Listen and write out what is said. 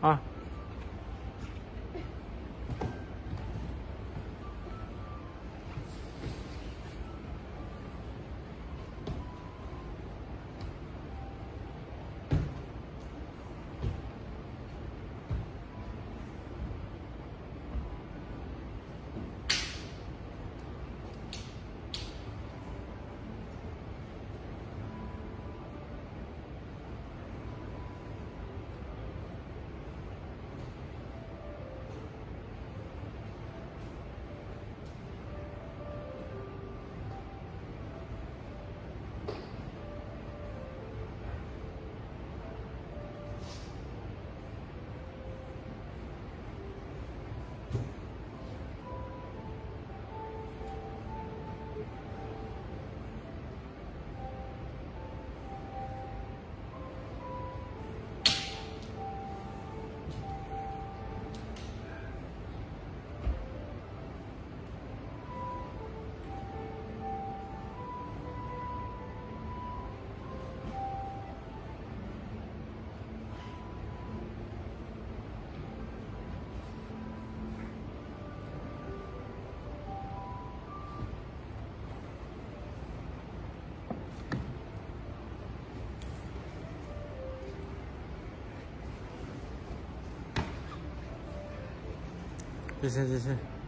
啊。谢谢谢谢。